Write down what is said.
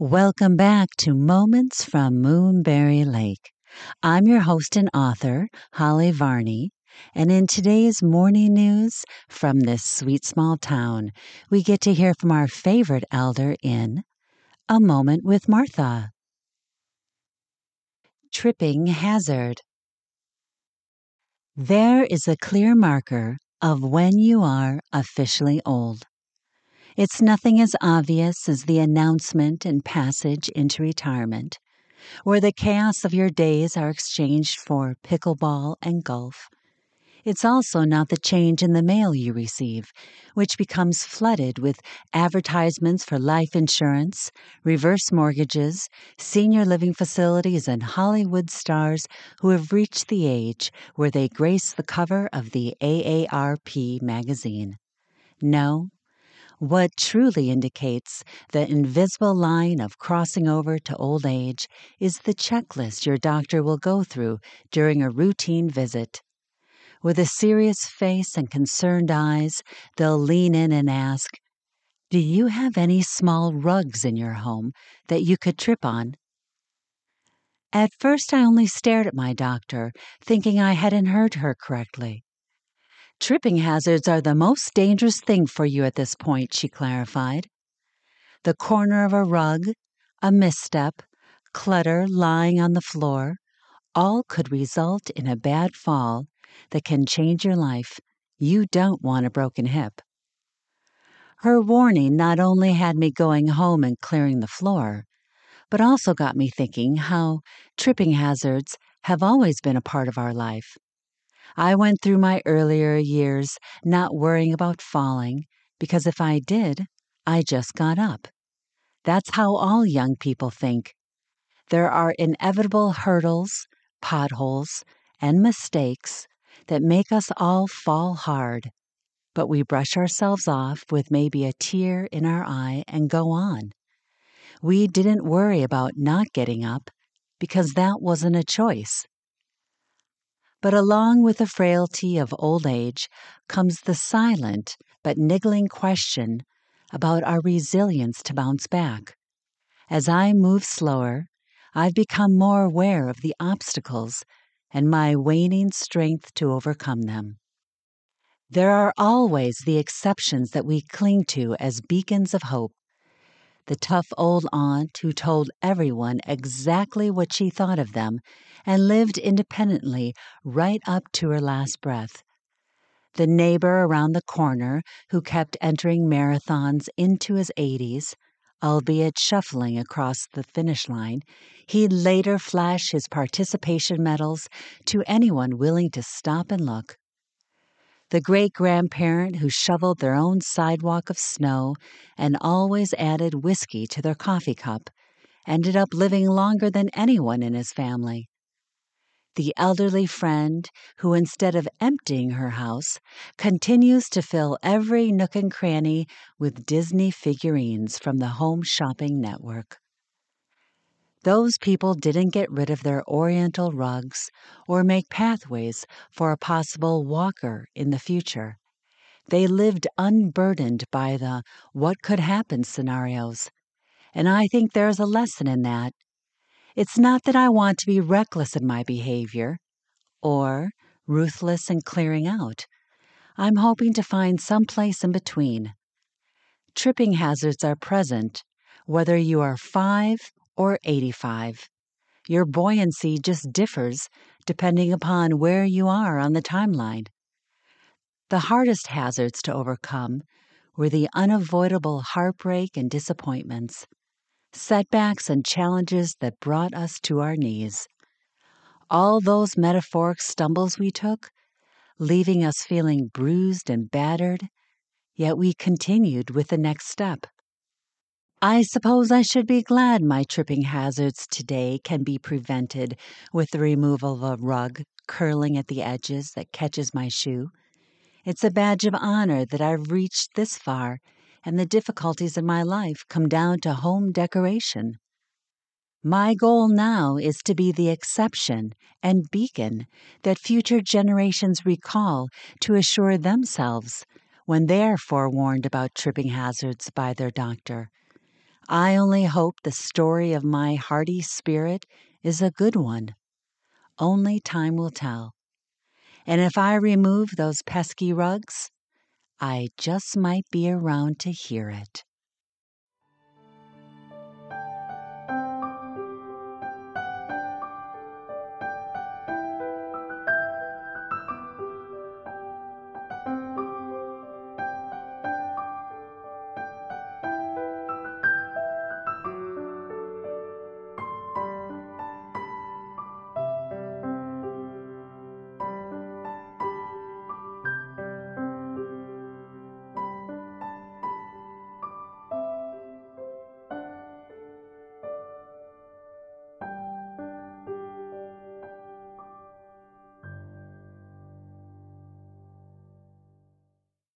Welcome back to Moments from Moonberry Lake. I'm your host and author, Holly Varney, and in today's morning news from this sweet small town, we get to hear from our favorite elder in A Moment with Martha. Tripping Hazard There is a clear marker of when you are officially old. It's nothing as obvious as the announcement and passage into retirement, where the chaos of your days are exchanged for pickleball and golf. It's also not the change in the mail you receive, which becomes flooded with advertisements for life insurance, reverse mortgages, senior living facilities, and Hollywood stars who have reached the age where they grace the cover of the AARP magazine. No, what truly indicates the invisible line of crossing over to old age is the checklist your doctor will go through during a routine visit. With a serious face and concerned eyes, they'll lean in and ask, Do you have any small rugs in your home that you could trip on? At first, I only stared at my doctor, thinking I hadn't heard her correctly. Tripping hazards are the most dangerous thing for you at this point, she clarified. The corner of a rug, a misstep, clutter lying on the floor, all could result in a bad fall that can change your life. You don't want a broken hip. Her warning not only had me going home and clearing the floor, but also got me thinking how tripping hazards have always been a part of our life. I went through my earlier years not worrying about falling because if I did, I just got up. That's how all young people think. There are inevitable hurdles, potholes, and mistakes that make us all fall hard, but we brush ourselves off with maybe a tear in our eye and go on. We didn't worry about not getting up because that wasn't a choice. But along with the frailty of old age comes the silent but niggling question about our resilience to bounce back. As I move slower, I've become more aware of the obstacles and my waning strength to overcome them. There are always the exceptions that we cling to as beacons of hope the tough old aunt who told everyone exactly what she thought of them and lived independently right up to her last breath. The neighbor around the corner who kept entering marathons into his 80s, albeit shuffling across the finish line, he'd later flash his participation medals to anyone willing to stop and look the great grandparent who shoveled their own sidewalk of snow and always added whiskey to their coffee cup, ended up living longer than anyone in his family. The elderly friend who, instead of emptying her house, continues to fill every nook and cranny with Disney figurines from the Home Shopping Network. Those people didn't get rid of their oriental rugs or make pathways for a possible walker in the future. They lived unburdened by the what could happen scenarios. And I think there's a lesson in that. It's not that I want to be reckless in my behavior or ruthless in clearing out. I'm hoping to find some place in between. Tripping hazards are present whether you are five or 85. Your buoyancy just differs depending upon where you are on the timeline. The hardest hazards to overcome were the unavoidable heartbreak and disappointments, setbacks and challenges that brought us to our knees. All those metaphoric stumbles we took, leaving us feeling bruised and battered, yet we continued with the next step. I suppose I should be glad my tripping hazards today can be prevented with the removal of a rug curling at the edges that catches my shoe. It's a badge of honor that I've reached this far, and the difficulties in my life come down to home decoration. My goal now is to be the exception and beacon that future generations recall to assure themselves when they are forewarned about tripping hazards by their doctor. I only hope the story of my hardy spirit is a good one. Only time will tell. And if I remove those pesky rugs, I just might be around to hear it.